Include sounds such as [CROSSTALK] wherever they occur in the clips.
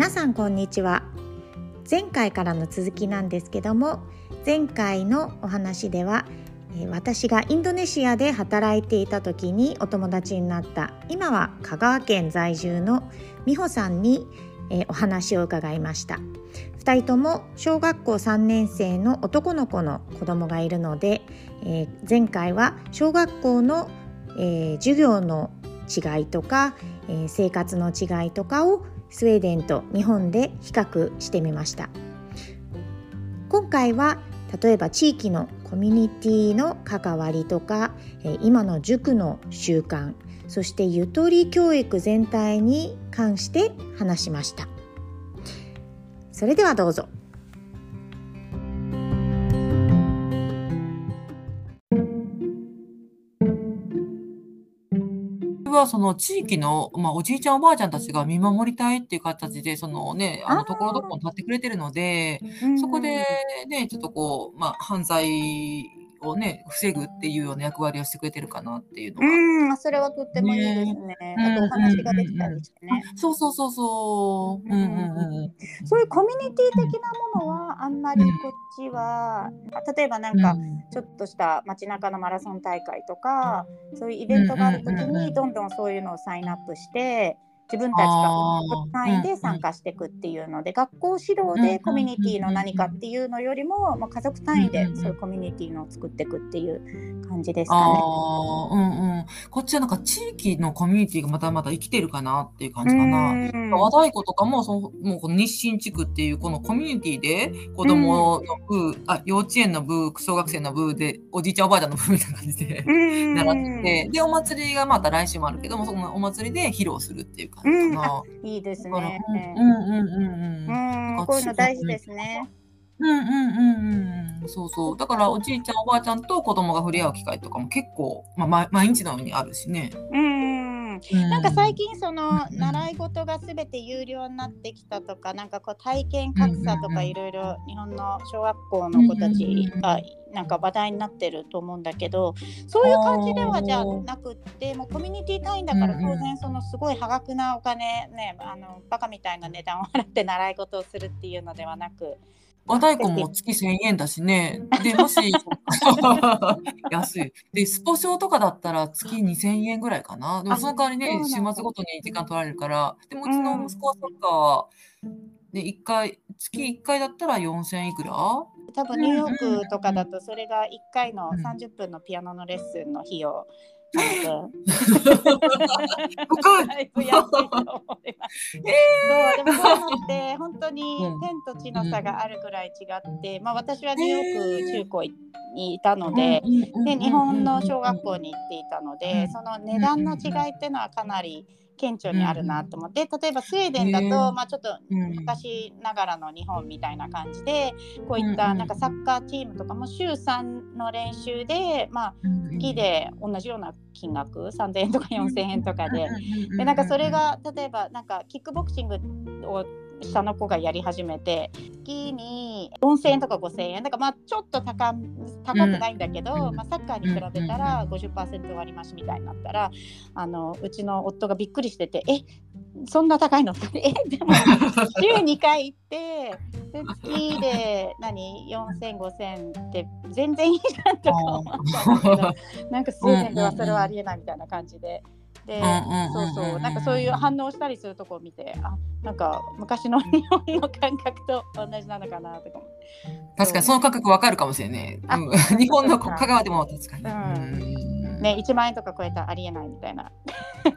皆さんこんにちは。前回からの続きなんですけども前回のお話では私がインドネシアで働いていた時にお友達になった今は香川県在住の美穂さんにお話を伺いました。2人とも小学校3年生の男の子の子供がいるので前回は小学校の授業の違いとか生活の違いとかをスウェーデンと日本で比較してみました。今回は例えば地域のコミュニティの関わりとか今の塾の習慣そしてゆとり教育全体に関して話しました。それではどうぞ。はその地域の、まあ、おじいちゃんおばあちゃんたちが見守りたいっていう形で、そのね、あの、ところどころに立ってくれてるので、そこでね、ちょっとこう、まあ、犯罪をね、防ぐっていうような役割をしてくれてるかなっていうのが。うん、それはとってもいいですね。あとお話ができたりしてね。そうそうそうそう。うんうんうん。そういうコミュニティ的なものはあんまりこっちは、例えばなんかちょっとした街中のマラソン大会とか、そういうイベントがある時にどんどんそういうのをサインアップして。自分たちが単位で参加していくっていうので、学校指導でコミュニティの何かっていうのよりも、まあ、家族単位でそういうコミュニティのを作っていくっていう感じですかね。あうんうん、こっちはなんか地域のコミュニティがまたまた生きてるかなっていう感じかな。和太鼓とかもそもうこの日清地区っていうこのコミュニティで子供の部、あ幼稚園の部小学生の部でおじいちゃんおばあちゃんの部みたいな感じで習っててでお祭りがまた来週もあるけどもそのお祭りで披露するっていう感じ。うん、いいですね。うんうんうんうん。こういうの大事ですね。うんうんうんうん。そうそう。だからおじいちゃんおばあちゃんと子供が触れ合う機会とかも結構、まあ、毎日のようにあるしね。うん。なんか最近その習い事がすべて有料になってきたとか、なんかこう体験格差とかいろいろ日本の小学校の子たちがなんか話題になってると思うんだけどそういう感じではじゃなくってもうコミュニティ単位だから当然そのすごい破額なお金ねあのバカみたいな値段を払って習い事をするっていうのではなく和太鼓も月1000円だしね。[LAUGHS] で、もし、[LAUGHS] 安い。で、スポ少とかだったら月2000円ぐらいかな。でもその代わりね、週末ごとに時間取られるから、でもうちの息子はサッカーは、で、1回、月1回だったら4000いくら？多分ニューヨークとかだとそれが1回の30分のピアノのレッスンの費用。[LAUGHS] えー、でもそうって本当に天と地の差があるぐらい違って、まあ私はニューヨーク中高にいたので、で日本の小学校に行っていたので、その値段の違いっていうのはかなり顕著にあるなと思って、例えばスウェーデンだと、まあ、ちょっと昔ながらの日本みたいな感じでこういったなんかサッカーチームとかも週3の練習で、まあ、月で同じような金額3000円とか4000円とかで。でなんかそれが例えばなんかキックボクシングを下の子がやり始めて月に4000円とか5000円。だからまあちょっと高高くないんだけど、うん、まあ、サッカーに比べたら50%割増しみたいになったらあのうちの夫がびっくりしてて「えそんな高いの? [LAUGHS]」えでも週2回行ってで月で何？40005000って全然いいじゃんとか思ったんだけどなんかスウェーデンではそれはありえないみたいな感じで。で、そうそうなんかそういう反応したりするとこを見てあなんか昔の日本の感覚と同じなのかなとか確かにその感覚わかるかもしれない、うん、[LAUGHS] 日本の香川でも確かに、うん。ね、1万円とか超えたらありえないみたいな。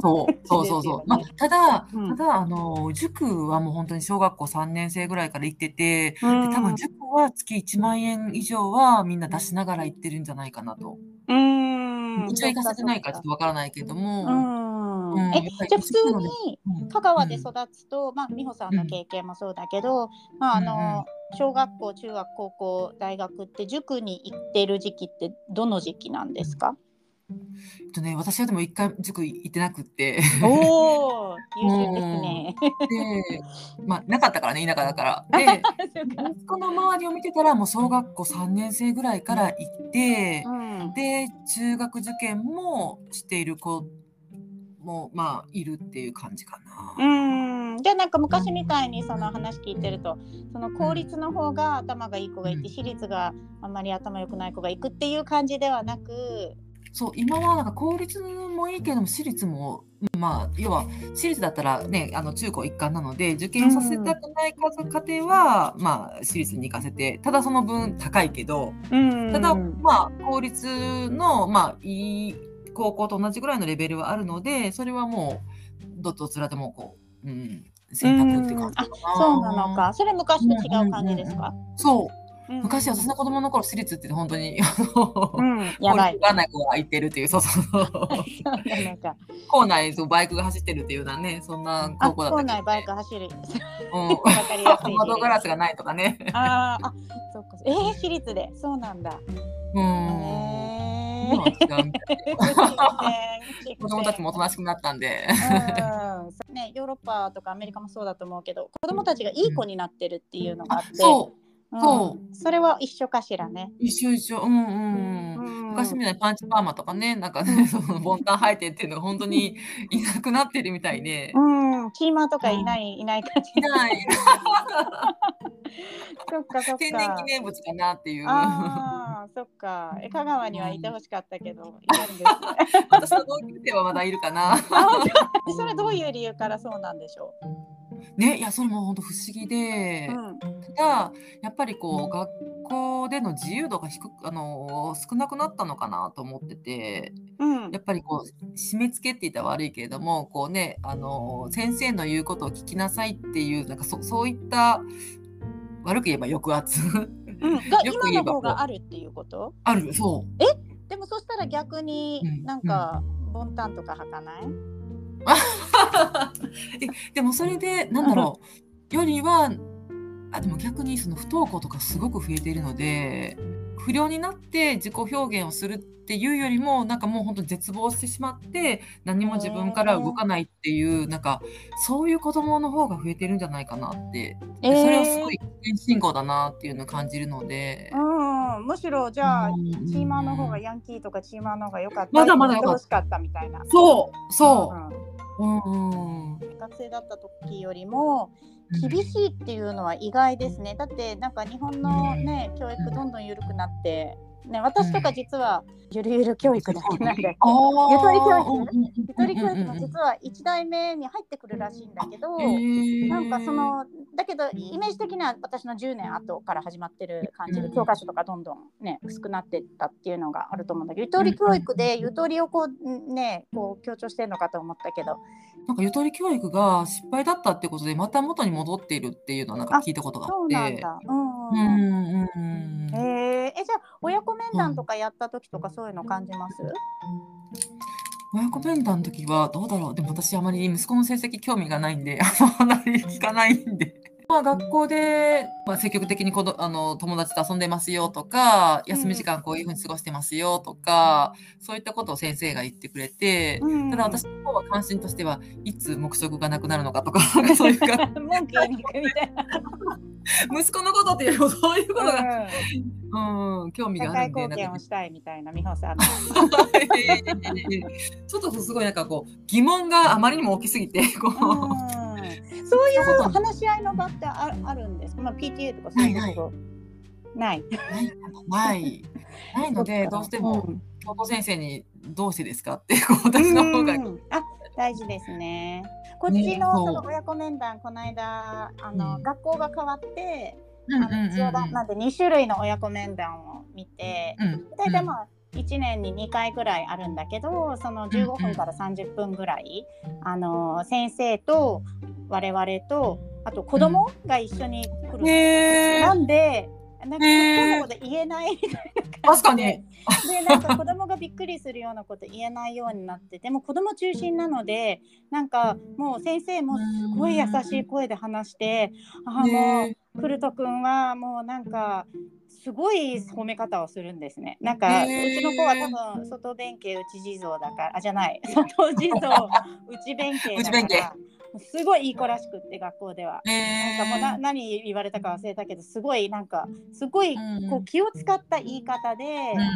そうそうそうそう。[LAUGHS] まあ、ただ、うん、ただあの塾はもう本当に小学校3年生ぐらいから行ってて、うん、で多分塾は月1万円以上はみんな出しながら行ってるんじゃないかなと。うんうちは行かせてないからちょっとわからないけども。えじゃあ普通に香川で育つと、まあ美穂さんの経験もそうだけど、まああの小学校中学高校大学って塾に行ってる時期ってどの時期なんですか？えっとね、私はでも一回塾行ってなくって。おお、優秀ですね。[LAUGHS] で、まあなかったからね、田舎だから。で、息子の周りを見てたらもう小学校3年生ぐらいから行って、うん、で中学受験もしている子もまあいるっていう感じかな。うんうんじゃあなんか昔みたいにその話聞いてるとその公立の方が頭がいい子がいて私立があんまり頭良くない子がいくっていう感じではなくそう今はなんか公立もいいけども私立もまあ要は私立だったらねあの中高一貫なので受験させたくない家庭は、まあ私立に行かせてただその分高いけど、ただまあ公立のまあいい高校と同じぐらいのレベルはあるのでそれはもうどどちらでもこう、うん、選択って感じかな。そうなのか。それ昔と違う感じですか、うんうんうん、そう昔私の子供の頃私立って本当にうん、[LAUGHS] やばい。がない子が空いてるっていうそうそうそう。校内そうバイクが走ってるっていうようなねそんな高校だった。校内バイク走る。うん。[LAUGHS] 窓ガラスがないとかね。ああ、そっか。えー、私立でそうなんだ。うん。えー、[LAUGHS] 子供たちもおとなしくなったんで。うん、ね、ヨーロッパとかアメリカもそうだと思うけど子供たちがいい子になってるっていうのがあって、うん、そうそれは一緒かしらね。一緒一緒。うんうん。昔みたいにパンチパーマとかね、なんかね、[LAUGHS] そのボンタン履いてっていうのが本当にいなくなってるみたいで。うん、キーマーとかいない、いない感じ。いない。[LAUGHS] そっかそっか。天然記念物かなっていう。ああ、そっか。え、香川にはいてほしかったけど、いないんですね。[LAUGHS] 私の同級生はまだいるかな。それどういう理由からそうなんでしょう？ね、いやそれも本当不思議で、うん、ただやっぱりこう学校での自由度が低くあの少なくなったのかなと思ってて、うん、やっぱりこう締め付けって言ったら悪いけれどもこうねあの先生の言うことを聞きなさいっていうなんかそそういった悪く言えば抑圧、うん、が [LAUGHS] 今の方があるっていうこと？あるそう。え？でもそしたら逆になんか、ボンタンとか履かない？え [LAUGHS] でもそれでなんだろう。よりはあでも逆にその不登校とかすごく増えているので不良になって自己表現をするっていうよりもなんかもう本当絶望してしまって何も自分から動かないっていうなんかそういう子供の方が増えてるんじゃないかなって。それはすごい進行だなっていうのを感じるので。うん、むしろじゃあ、チーマーの方がヤンキーとかチーマーの方が良かった。まだまだ良かったみたいな。そうそう、うんうん学生だった時よりも厳しいっていうのは意外ですね。だってなんか日本のね教育どんどん緩くなってね、私とか実はゆるゆる教育だっけなんだっけ、ゆとり教育ゆとり教育も実は1代目に入ってくるらしいんだけど、なんかそのだけどイメージ的には私の10年後から始まってる感じで教科書とかどんどんね薄くなってったっていうのがあると思うんだけどゆとり教育でゆとりをこうねこう強調してるのかと思ったけどなんかゆとり教育が失敗だったってことでまた元に戻っているっていうのはなんか聞いたことがあって。そうなんだ。うんうんうんうん。えー、えじゃあ親子面談とかやった時とかそういうの感じます？親子面談の時はどうだろう。でも私あまり息子の成績興味がないんであんまり聞かないんでまあ、学校で、まあ、積極的にこどあの友達と遊んでますよとか休み時間こういうふうに過ごしてますよとか、うん、そういったことを先生が言ってくれて、うん、ただ私の方は関心としてはいつ黙食がなくなるのかとか [LAUGHS] そういうか息子のことっていうそういうことが、うん、興味があるんで貢献をしたいみたいな美穂さん。[LAUGHS] ちょっとすごいなんかこう疑問があまりにも大きすぎてこう。そういう話し合いの場ってああるんですか、まあ、PTA とかそういうこと？ない。ない。ない。ので、どうしても、教頭先生にどうしてですかって私の方が。あ大事ですね。こっちのその親子面談、この間あの、学校が変わって、あの一応なんで2種類の親子面談を見て、大体まあ1年に2回ぐらいあるんだけどその15分から30分ぐらい、あの先生と我々とあと子供が一緒に来る。んです、なんでなんかのこと言えないみたいな確かに。でなんか子供がびっくりするようなこと言えないようになってでも子供中心なのでなんかもう先生もすごい優しい声で話してあもうクルト君はもうなんかすごい褒め方をするんですね。なんか、うちの子は多分外弁慶内地蔵だからあじゃない [LAUGHS] 外地蔵内弁慶だから。すごいいい子らしくって学校では。えー、なんかもうな何言われたか忘れたけどすごいなんかすごいこう気を使った言い方で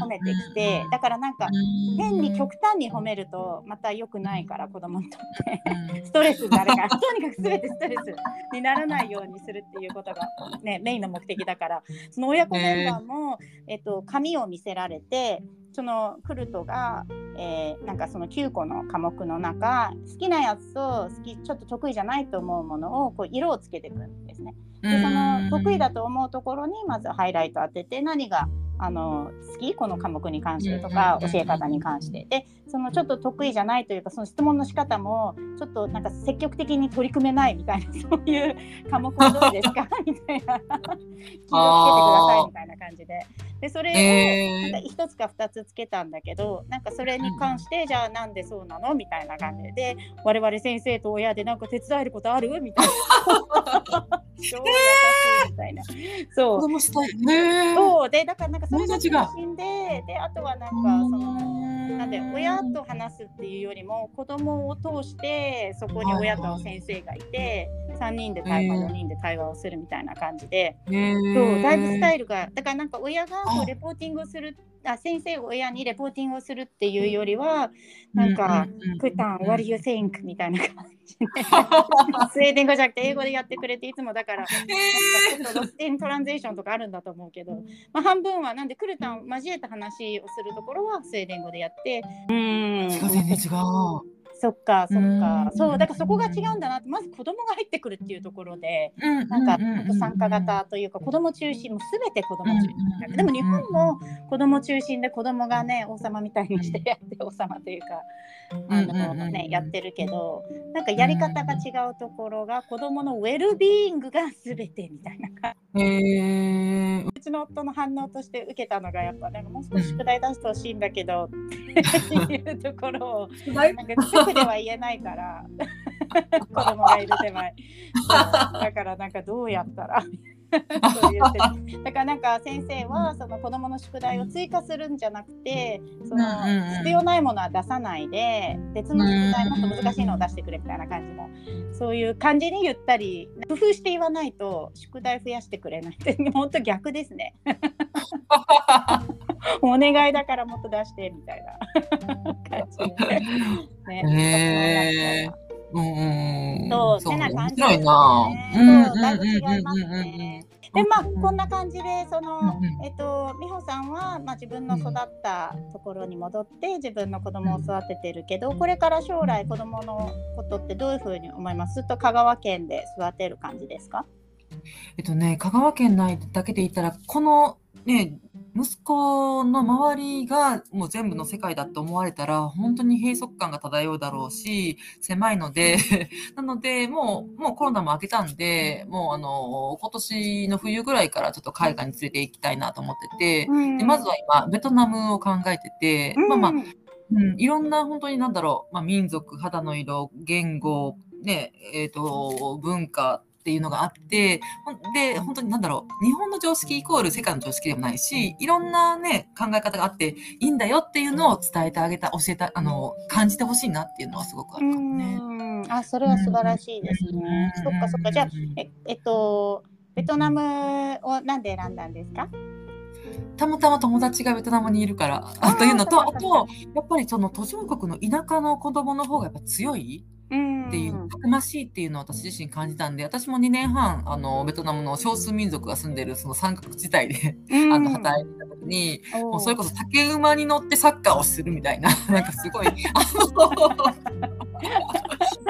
褒めてきて、だからなんか変に極端に褒めるとまた良くないから子供にとって。[LAUGHS] ストレスになるから。とにかく全てストレスにならないようにするっていうことが、ね、メインの目的だから。その親子メンバーも、えっと、紙を見せられてそのクルトが、えー、なんかその9個の科目の中好きなやつと好きちょっと得意じゃないと思うものをこう色をつけていくんですね。でその得意だと思うところにまずハイライト当てて何があの好き？この科目に関してとか教え方に関して。でそのちょっと得意じゃないというかその質問の仕方もちょっとなんか積極的に取り組めないみたいな [LAUGHS] そういう科目はどうですか？みたいな。気をつけてくださいみたいな感じででそれをなんか1つか2つつけたんだけどなんかそれに関してじゃあなんでそうなの？みたいな感じで我々先生と親でなんか手伝えることある？みたいな。超優しいみたいな。そう。そうでだからなんかそれが中心でであとはなんかその。なんで親と話すっていうよりも子供を通してそこに親と先生がいて3人で対話4人で対話をするみたいな感じで、そうだいぶスタイルがだからなんか親がこう reporting をするあ先生親に reporting をするっていうよりはなんか「クタン What do you think?」みたいな感じで。[LAUGHS] スウェーデン語じゃなくて英語でやってくれていつもだから、えー、ちょっと lo st in translation とかあるんだと思うけど、まあ、半分はなんでクルタン交えた話をするところはスウェーデン語でやって。うん。全然違う。そっかそっか、そうだからそこが違うんだなってまず子供が入ってくるっていうところで、なんか参加型というか子供中心も全て子供中心だでも日本も子供中心で子供がね王様みたいにしてやって王様というかあの、ね、やってるけどなんかやり方が違うところが子供のウェルビーイングが全てみたいな感じ。うちの夫の反応として受けたのがやっぱなんかもう少し宿題出してほしいんだけど、っていうところをなんかくでは言えないから [LAUGHS] 子供がいる手前。だからなんかどうやったら [LAUGHS] そう [LAUGHS] だからなんか先生はその子どもの宿題を追加するんじゃなくてその必要ないものは出さないで別の宿題もっと難しいのを出してくれみたいな感じのそういう感じに言ったり工夫して言わないと宿題増やしてくれないって本当逆ですね。[LAUGHS] お願いだからもっと出してみたいな。感じで、ね。うん。そう、そうな感じね。そう、だいぶ違いますね。でまあこんな感じでその、えっと美穂さんは、まあ、自分の育ったところに戻って自分の子供を育ててるけどこれから将来子供のことってどういうふうに思います？ずっと香川県で育てる感じですか？えっとね香川県内だけで言ったらこのね息子の周りがもう全部の世界だと思われたら、本当に閉塞感が漂うだろうし、狭いので、[LAUGHS] なので、もう、もうコロナも明けたんで、もうあの、今年の冬ぐらいからちょっと海外に連れて行きたいなと思ってて、でまずは今、ベトナムを考えてて、まあまあ、うん、いろんな本当になんだろう、まあ、民族、肌の色、言語、ね、えっ、ー、と、文化っていうのがあって、で、本当になんだろう、日本の常識イコール世界の常識でもないし、いろんなね、考え方があっていいんだよっていうのを伝えてあげた、教えた、あの、感じてほしいなっていうのはすごくあるかもね。あ、それは素晴らしいですね。そっかそっか。じゃあ、ええっと、ベトナムをなんで選んだんですか？たまたま友達がベトナムにいるから、というのと、あと、やっぱりその途上国の田舎の子供の方がやっぱ強い。っていう、たくましいっていうのを私自身感じたんで、私も2年半、あの、ベトナムの少数民族が住んでるその三角地帯であの、働いてた時に、もうそれこそ竹馬に乗ってサッカーをするみたいな、[LAUGHS] なんかすごい、あの、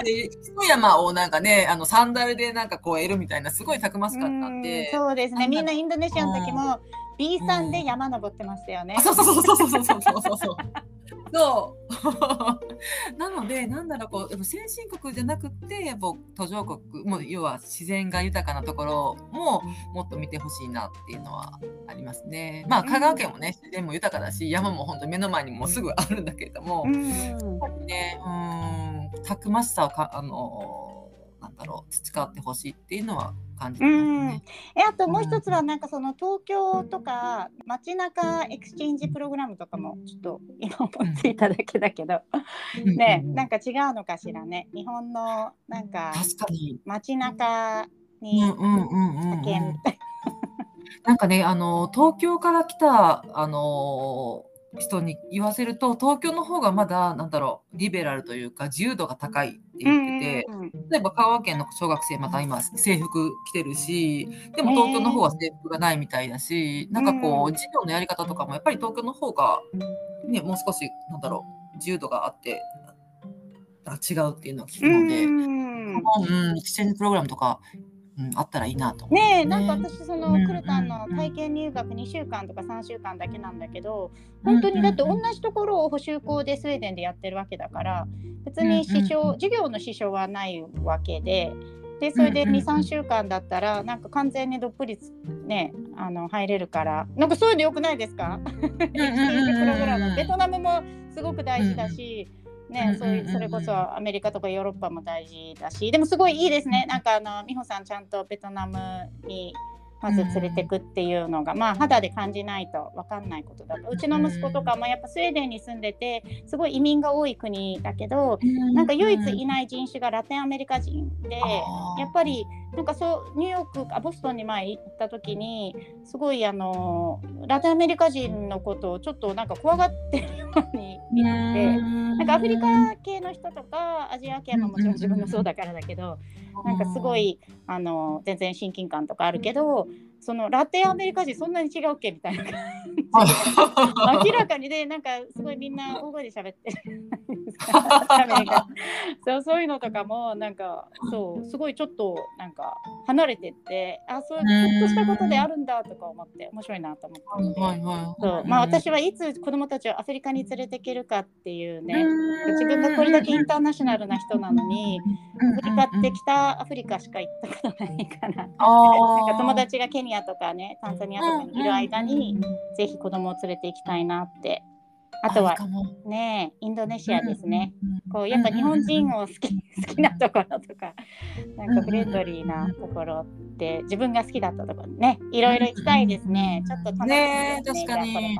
で、一山をなんかね、あの、サンダルでなんか越えるみたいな、すごいたくましかったんで。そうですね。みんなインドネシアの時も、B さんで山登ってましたよね。そうそうそうそうそうそうそうそう。そう。[LAUGHS] なのでなんだろうこう先進国じゃなくてやっぱ途上国もう要は自然が豊かなところももっと見てほしいなっていうのはありますね。まあ香川県もね自然も豊かだし山も本当目の前にもすぐあるんだけれども、うん、やっぱりねうんたくましさをかあのなんだろう培ってほしいっていうのは感じてますね。えあともう一つはなんかその東京とか街中 exchange program とかもちょっと今思いついただけだけど、ねなんか違うのかしらね。日本のなんか街中に派遣みたいな。[LAUGHS] なんかねあの東京から来たあの人に言わせると東京の方がまだなんだろうリベラルというか自由度が高いって言ってて、例えば香川県の小学生また今制服着てるしでも東京の方は制服がないみたいだし、なんかこう授業のやり方とかもやっぱり東京の方が、ね、もう少しなんだろう自由度があって違うっていうのを聞くので、うん、うん、エクチェンジプログラムとかうん、あったらいいなと思ねなんか私その、クルタンの体験入学2週間とか3週間だけなんだけど本当にだって同じところを補修校でスウェーデンでやってるわけだから別に支障、授業の支障はないわけで。でそれで23週間だったらなんか完全にどっぷりねあの入れるからなんかそういうのよくないですか？プログラムベトナムもすごく大事だし、ね、そういうそれこそアメリカとかヨーロッパも大事だしでもすごいいいですね。なんかあの美穂さんちゃんとベトナムにまず連れてくっていうのが、まあ肌で感じないと分かんないことだと。うちの息子とかもやっぱスウェーデンに住んでてすごい移民が多い国だけどなんか唯一いない人種がラテンアメリカ人でやっぱりなんかそうニューヨークあボストンに前行った時にすごいあのラテンアメリカ人のことをちょっとなんか怖がってに見てなんかアフリカ系の人とかアジア系ももちろん自分もそうだからだけどなんかすごいあの全然親近感とかあるけどそのラテンアメリカ人そんなに違うっけ？みたいな [LAUGHS] 明らかにねなんかすごいみんな大声で喋ってる [LAUGHS] そうそういうのとかもなんかそうすごいちょっとなんか離れてってあそういうちょっとしたことであるんだとか思って面白いなと思って、はいはい、そう。まあ私はいつ子どもたちをアフリカに連れていけるかっていうね自分がこれだけインターナショナルな人なのにアフリカって北アフリカしか行ったことないから [LAUGHS] なんか友達がケニアとかねタンザニアとかにいる間にぜひ子供を連れて行きたいなってあとはねインドネシアですね、こうやっぱ日本人を好き [LAUGHS] 好きなところとかなんかフレンドリーなところって自分が好きだったところね。いろいろ行きたいですね、ちょっと楽しみですね、ね、確かに、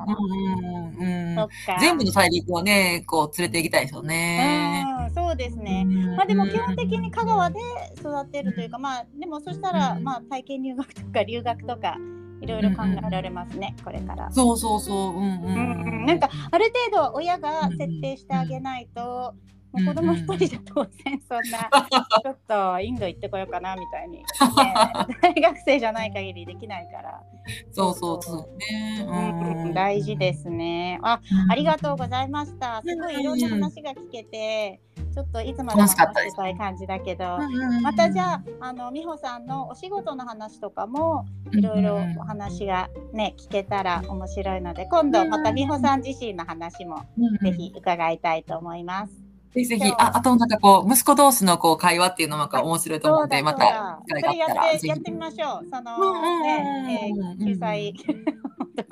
うんうん、そっか。全部の大陸をねこう連れて行きたいですよね、うん、そうですね、まあでも基本的に香川で育ってるというかまあでもそしたらまあ体験入学とか留学とかいろいろ考えられますね、うんうん、これから。そうそうそう。うんうん、うん、なんかある程度親が設定してあげないと、もう子供一人じゃ当然そんな、[LAUGHS] ちょっとインド行ってこようかなみたいに、ね、大学生じゃない限りできないから。[LAUGHS] そうそうそうね、うん、大事ですね。あ、ありがとうございました。すごいいろんな話が聞けて。ちょっといつまでも話したい感じだけど、またじゃああの美穂さんのお仕事の話とかもいろいろお話がね聞けたら面白いので今度また美穂さん自身の話もぜひ伺いたいと思います。ぜひぜひ、あ、あとなんかこう、息子同士のこう会話っていうのも面白いと思うので、また機会があったら。やってみましょう。その、ね、えー、9歳、[LAUGHS] [LAUGHS]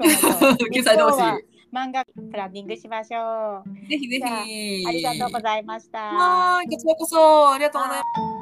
9歳同士。漫画プランニングしましょう。ぜひぜひ。ありがとうございました。はい、こちらこそありがとうございます。